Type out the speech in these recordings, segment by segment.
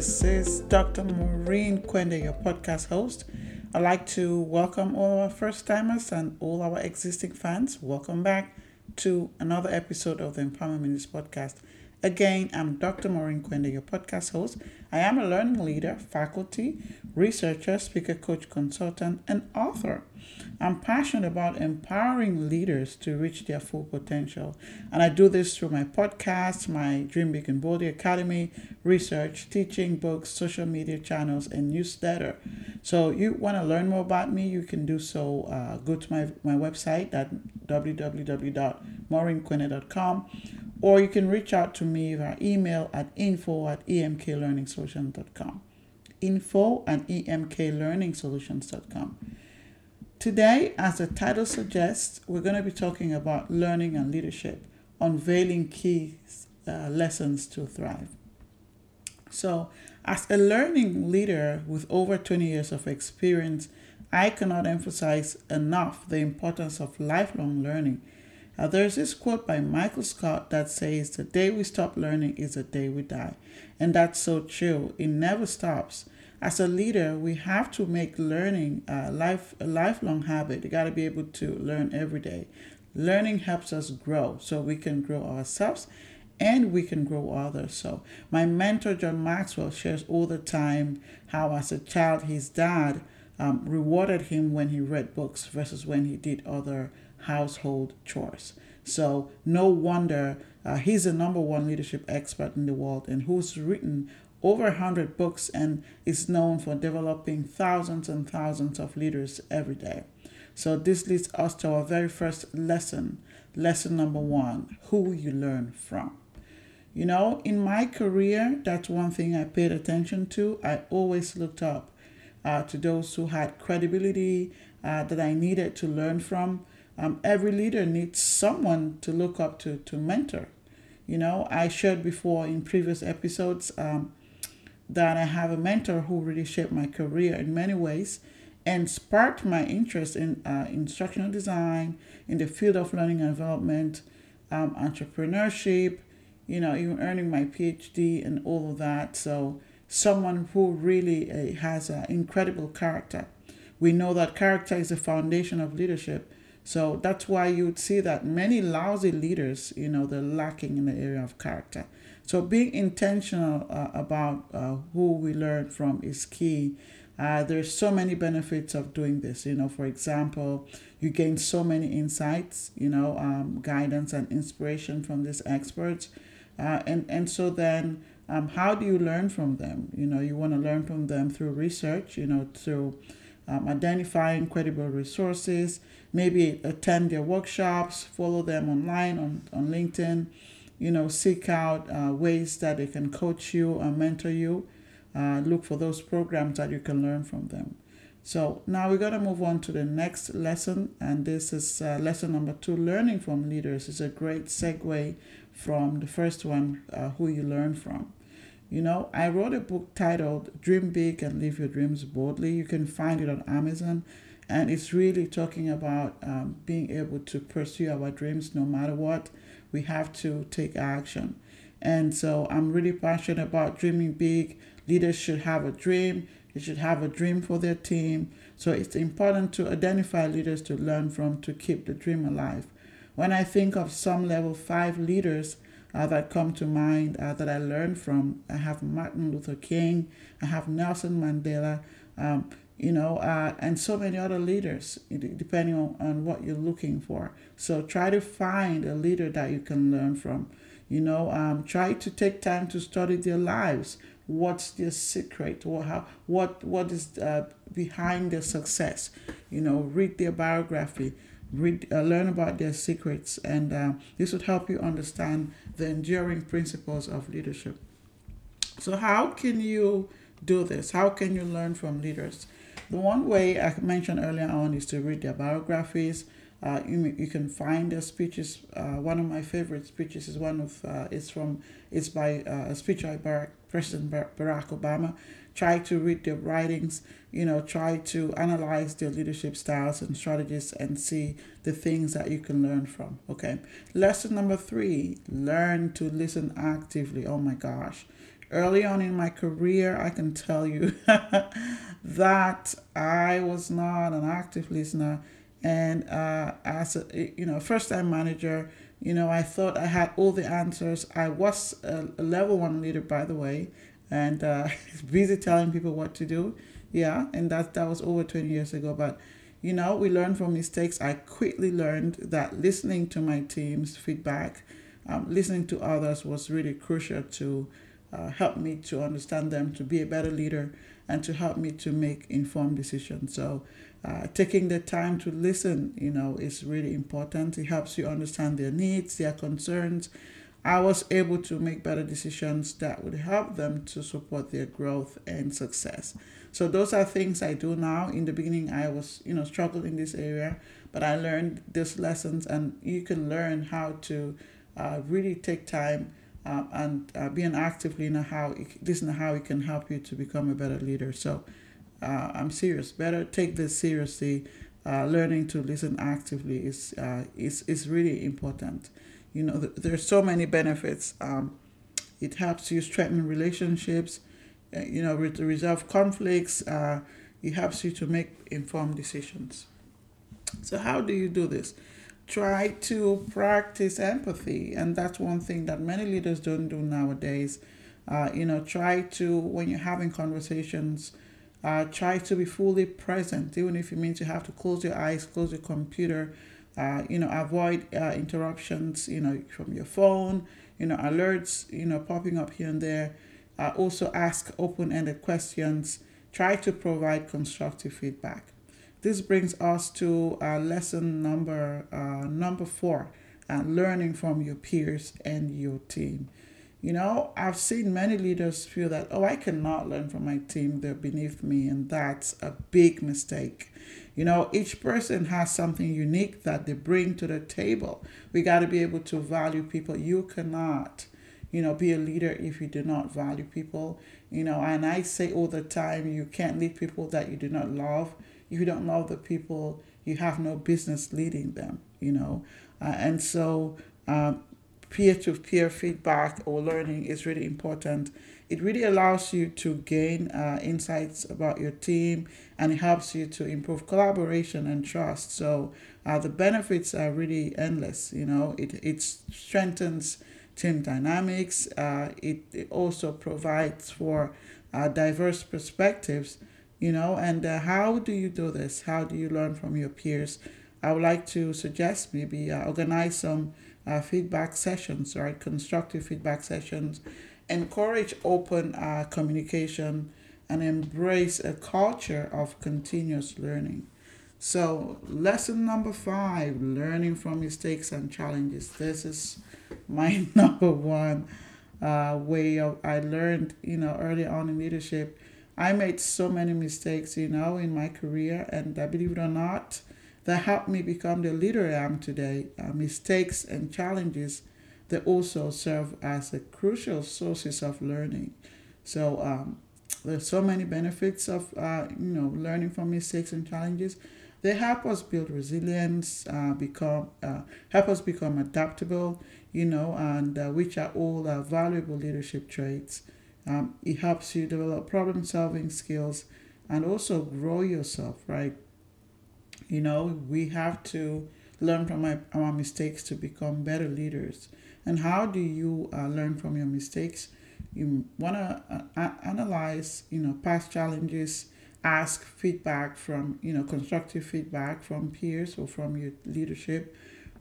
This is Dr. Maurine Kwende, your podcast host. I'd like to welcome all our first timers and all our existing fans. Welcome back to another episode of the Empowerment Minutes podcast. Again, I'm Dr. Maurine Kwende, your podcast host. I am a learning leader, faculty, researcher, speaker, coach, consultant, and author. I'm passionate about empowering leaders to reach their full potential. And I do this through my podcast, my Dream Big and Bold Academy, research, teaching, books, social media channels, and newsletter. So you want to learn more about me, you can do so. Uh, go to my, my website at www.maurinekwende.com or you can reach out to me via email at info at emklearningsolutions.com. Info at emklearningsolutions.com. Today, as the title suggests, we're going to be talking about learning and leadership, unveiling key uh, lessons to thrive. So, as a learning leader with over 20 years of experience, I cannot emphasize enough the importance of lifelong learning now, there's this quote by Michael Scott that says, The day we stop learning is the day we die. And that's so true. It never stops. As a leader, we have to make learning a, life, a lifelong habit. You got to be able to learn every day. Learning helps us grow so we can grow ourselves and we can grow others. So, my mentor, John Maxwell, shares all the time how, as a child, his dad um, rewarded him when he read books versus when he did other household chores. So, no wonder uh, he's the number one leadership expert in the world and who's written over 100 books and is known for developing thousands and thousands of leaders every day. So, this leads us to our very first lesson. Lesson number one who you learn from. You know, in my career, that's one thing I paid attention to. I always looked up uh, to those who had credibility uh, that I needed to learn from. Um, every leader needs someone to look up to, to mentor. You know, I shared before in previous episodes um, that I have a mentor who really shaped my career in many ways and sparked my interest in uh, instructional design, in the field of learning and development, um, entrepreneurship, you know, even earning my PhD and all of that. So, someone who really uh, has an incredible character. We know that character is the foundation of leadership. So that's why you'd see that many lousy leaders, you know, they're lacking in the area of character. So being intentional uh, about uh, who we learn from is key. Uh, there's so many benefits of doing this. You know, for example, you gain so many insights, you know, um, guidance and inspiration from these experts. Uh, and, and so then, um, how do you learn from them? You know, you want to learn from them through research, you know, through um, identifying credible resources, maybe attend their workshops, follow them online on, on LinkedIn, you know, seek out uh, ways that they can coach you and mentor you. Uh, look for those programs that you can learn from them. So now we're going to move on to the next lesson, and this is uh, lesson number two learning from leaders is a great segue from the first one, uh, who you learn from. You know, I wrote a book titled Dream Big and Live Your Dreams Boldly. You can find it on Amazon. And it's really talking about um, being able to pursue our dreams no matter what. We have to take action. And so I'm really passionate about dreaming big. Leaders should have a dream, they should have a dream for their team. So it's important to identify leaders to learn from to keep the dream alive. When I think of some level five leaders, uh, that come to mind uh, that I learned from. I have Martin Luther King, I have Nelson Mandela, um, you know, uh, and so many other leaders, depending on, on what you're looking for. So try to find a leader that you can learn from. You know, um, try to take time to study their lives. What's their secret? Or how, what what is uh, behind their success? You know, read their biography read, uh, learn about their secrets, and uh, this would help you understand the enduring principles of leadership. So, how can you do this? How can you learn from leaders? The one way I mentioned earlier on is to read their biographies. Uh, you, you can find their speeches. Uh, one of my favorite speeches is one of uh, it's from it's by uh, a speech by Barack, President Barack Obama try to read their writings, you know, try to analyze their leadership styles and strategies and see the things that you can learn from. Okay. Lesson number three learn to listen actively. Oh my gosh. early on in my career, I can tell you that I was not an active listener. And uh, as a you know first time manager, you know I thought I had all the answers. I was a, level one leader, by the way, and uh, busy telling people what to do. Yeah, and that that was over twenty years ago. But you know we learn from mistakes. I quickly learned that listening to my team's feedback, um, listening to others was really crucial to uh, help me to understand them, to be a better leader, and to help me to make informed decisions. So, uh, taking the time to listen, you know, is really important. It helps you understand their needs, their concerns. I was able to make better decisions that would help them to support their growth and success. So those are things I do now. In the beginning, I was, you know, struggled in this area, but I learned these lessons, and you can learn how to uh, really take time uh, and uh, being actively in how it, listen to how it can help you to become a better leader. So uh, I'm serious. Better take this seriously. Uh, learning to listen actively is uh, is is really important. You know, th- there's so many benefits. Um, it helps you strengthen relationships. Uh, you know, re- resolve conflicts. Uh, it helps you to make informed decisions. So how do you do this? try to practice empathy and that's one thing that many leaders don't do nowadays uh, you know try to when you're having conversations uh, try to be fully present even if it means you have to close your eyes close your computer uh, you know avoid uh, interruptions you know from your phone you know alerts you know popping up here and there. Uh, also ask open-ended questions. Try to provide constructive feedback. This brings us to uh, lesson number uh, number four, uh, learning from your peers and your team. You know, I've seen many leaders feel that, oh, I cannot learn from my team, they're beneath me, and that's a big mistake. You know, each person has something unique that they bring to the table. We got to be able to value people. You cannot, you know, be a leader if you do not value people. You know, and I say all the time, you can't lead people that you do not love if you don't love the people, you have no business leading them, you know. Uh, and so peer to peer feedback or learning is really important. It really allows you to gain uh, insights about your team and it helps you to improve collaboration and trust. So uh, the benefits are really endless. You know, it, it strengthens team dynamics, uh, it, it also provides for uh, diverse perspectives you know and uh, how do you do this how do you learn from your peers i would like to suggest maybe uh, organize some uh, feedback sessions right? Constructive feedback sessions. Encourage open uh, communication and embrace a culture of continuous learning. So lesson number five learning from mistakes and challenges. This is my number one uh, way of i learned you know early on in leadership. I made so many mistakes, you know, in my career, and believe it or not, that helped me become the leader I am today. Uh, mistakes and challenges they also serve as a crucial sources of learning. So um, there's so many benefits of uh, you know learning from mistakes and challenges. They help us build resilience, uh, become uh, help us become adaptable, you know, and uh, which are all uh, valuable leadership traits. Um, it helps you develop problem solving skills and also grow yourself, right? You know, we have to learn from our, our mistakes to become better leaders. And how do you uh, learn from your mistakes? You want to uh, analyze, you know, past challenges, ask feedback from, you know, constructive feedback from peers or from your leadership,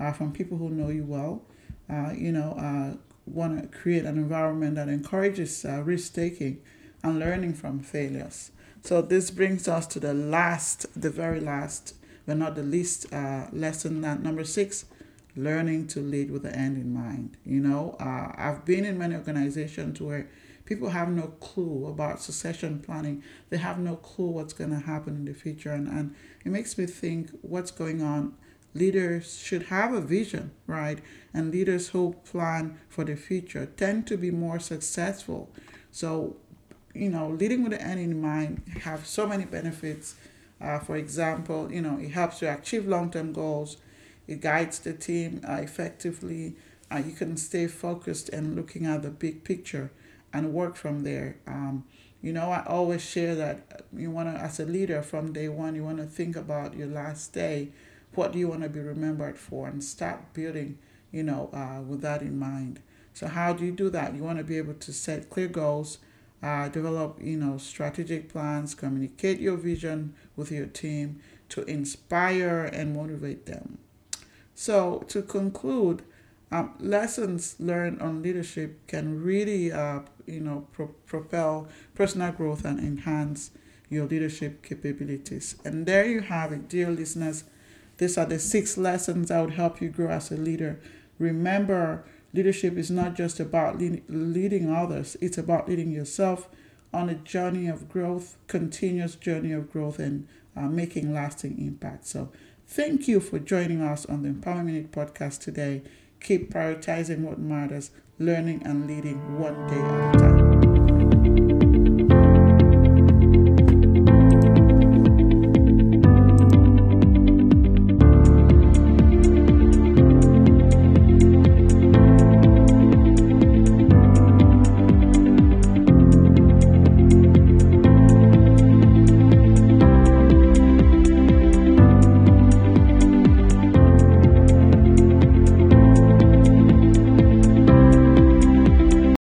uh, from people who know you well. Uh, you know, uh, want to create an environment that encourages uh, risk taking and learning from failures. So this brings us to the last, the very last, but not the least uh, lesson number six learning to lead with the end in mind. You know, uh, I've been in many organizations where people have no clue about succession planning, they have no clue what's going to happen in the future. And, and it makes me think what's going on leaders should have a vision, right? And leaders who plan for the future tend to be more successful. So, you know, leading with the end in mind have so many benefits. Uh, for example, you know, it helps you achieve long-term goals. It guides the team uh, effectively. Uh, you can stay focused and looking at the big picture. and work from there. Um, you know, I always share that you want to, as a leader from day one, you want to think about your last day. What do you want to be remembered for? And start building, you know, uh, with that in mind. So, how do you do that? You want to be able to set clear goals, uh, develop, you know, strategic plans, communicate your vision with your team to inspire and motivate them. So, to conclude, um, lessons learned on leadership can really, uh, you know, pro- propel personal growth and enhance your leadership capabilities. And there you have it, dear listeners. These are the six lessons that would help you grow as a leader. Remember, leadership is not just about lead- leading others; it's about leading yourself on a journey of growth, continuous journey of growth, and uh, making lasting impact. So, thank you for joining us on the Empower Minute podcast today keep prioritizing what matters, learning and leading one day at a time.